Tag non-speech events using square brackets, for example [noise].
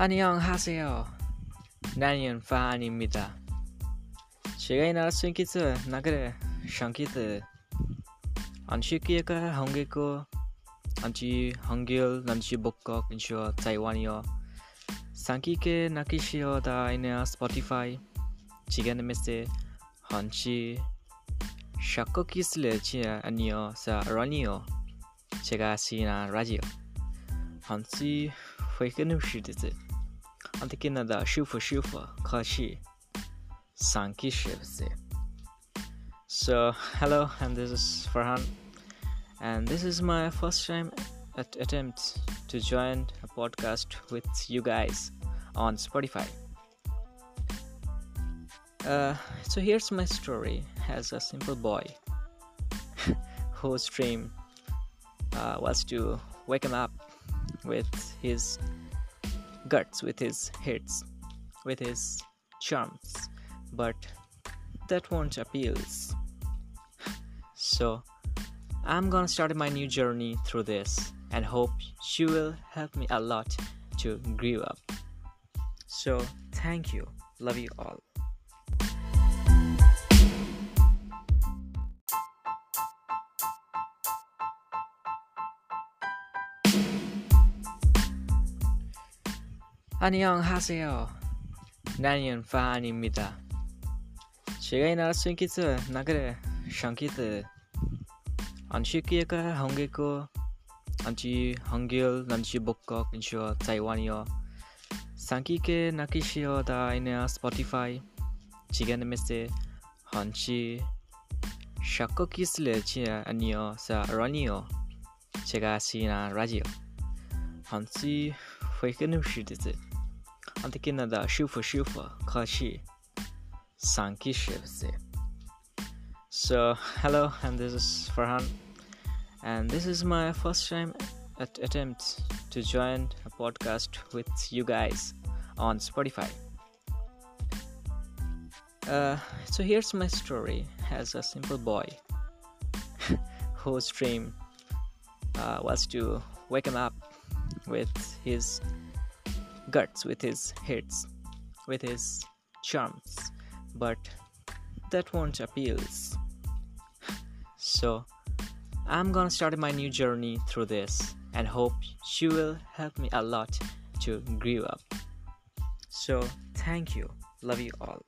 안녕하세요. 나는 파한입니다. 제가 이 나라 스윙키트 나그래. 샹키트 안시키가 한국어 안지 한글 난지 복곡 인쇼 타이완이요. 상키케 나키시오다 이네. 스포티파이 지게는 메세 한치 샤코키스레 치아 아니요. 사 라니요. 제가 시나 라디오 한치 회견을 시드즈 안 ಅದಕ್ಕಿನ್ನದ Shiva Shiva Kashi Sanki Shivse. So, hello, and this is Farhan, and this is my first time at attempt to join a podcast with you guys on Spotify. Uh, so, here's my story as a simple boy [laughs] whose dream uh, was to wake him up with his guts, with his hits, with his charms, but that won't appeal. So I'm gonna start my new journey through this and hope you will help me a lot to grow up. So thank you. Love you all. 안녕하세요. 나는 파한입니다. 제가 이 나라 스윙키트 나그래 샹키트 안시키가 한국어 안지 한글 난지 복곡 인쇼 타이완이요. 상키케 나키시오다 이네 스포티파이. 지게는 메세 한치 샤코키스레 치아 아니요 사 라니요. 제가 시나 라디오. 한치 회견을 시드즈 ಅದಕ್ಕಿನ್ನ ಅದ Shiva Shiva ಖಾಶಿ Sanki Shivse. So, hello, and this is Farhan, and this is my first time at attempt to join a podcast with you guys on Spotify. Uh, so, here's my story as a simple boy [laughs] whose dream uh, was to wake him up with his guts, with his hits, with his charms, but that won't appeal. So I'm gonna start my new journey through this and hope she will help me a lot to grow up. So thank you. Love you all.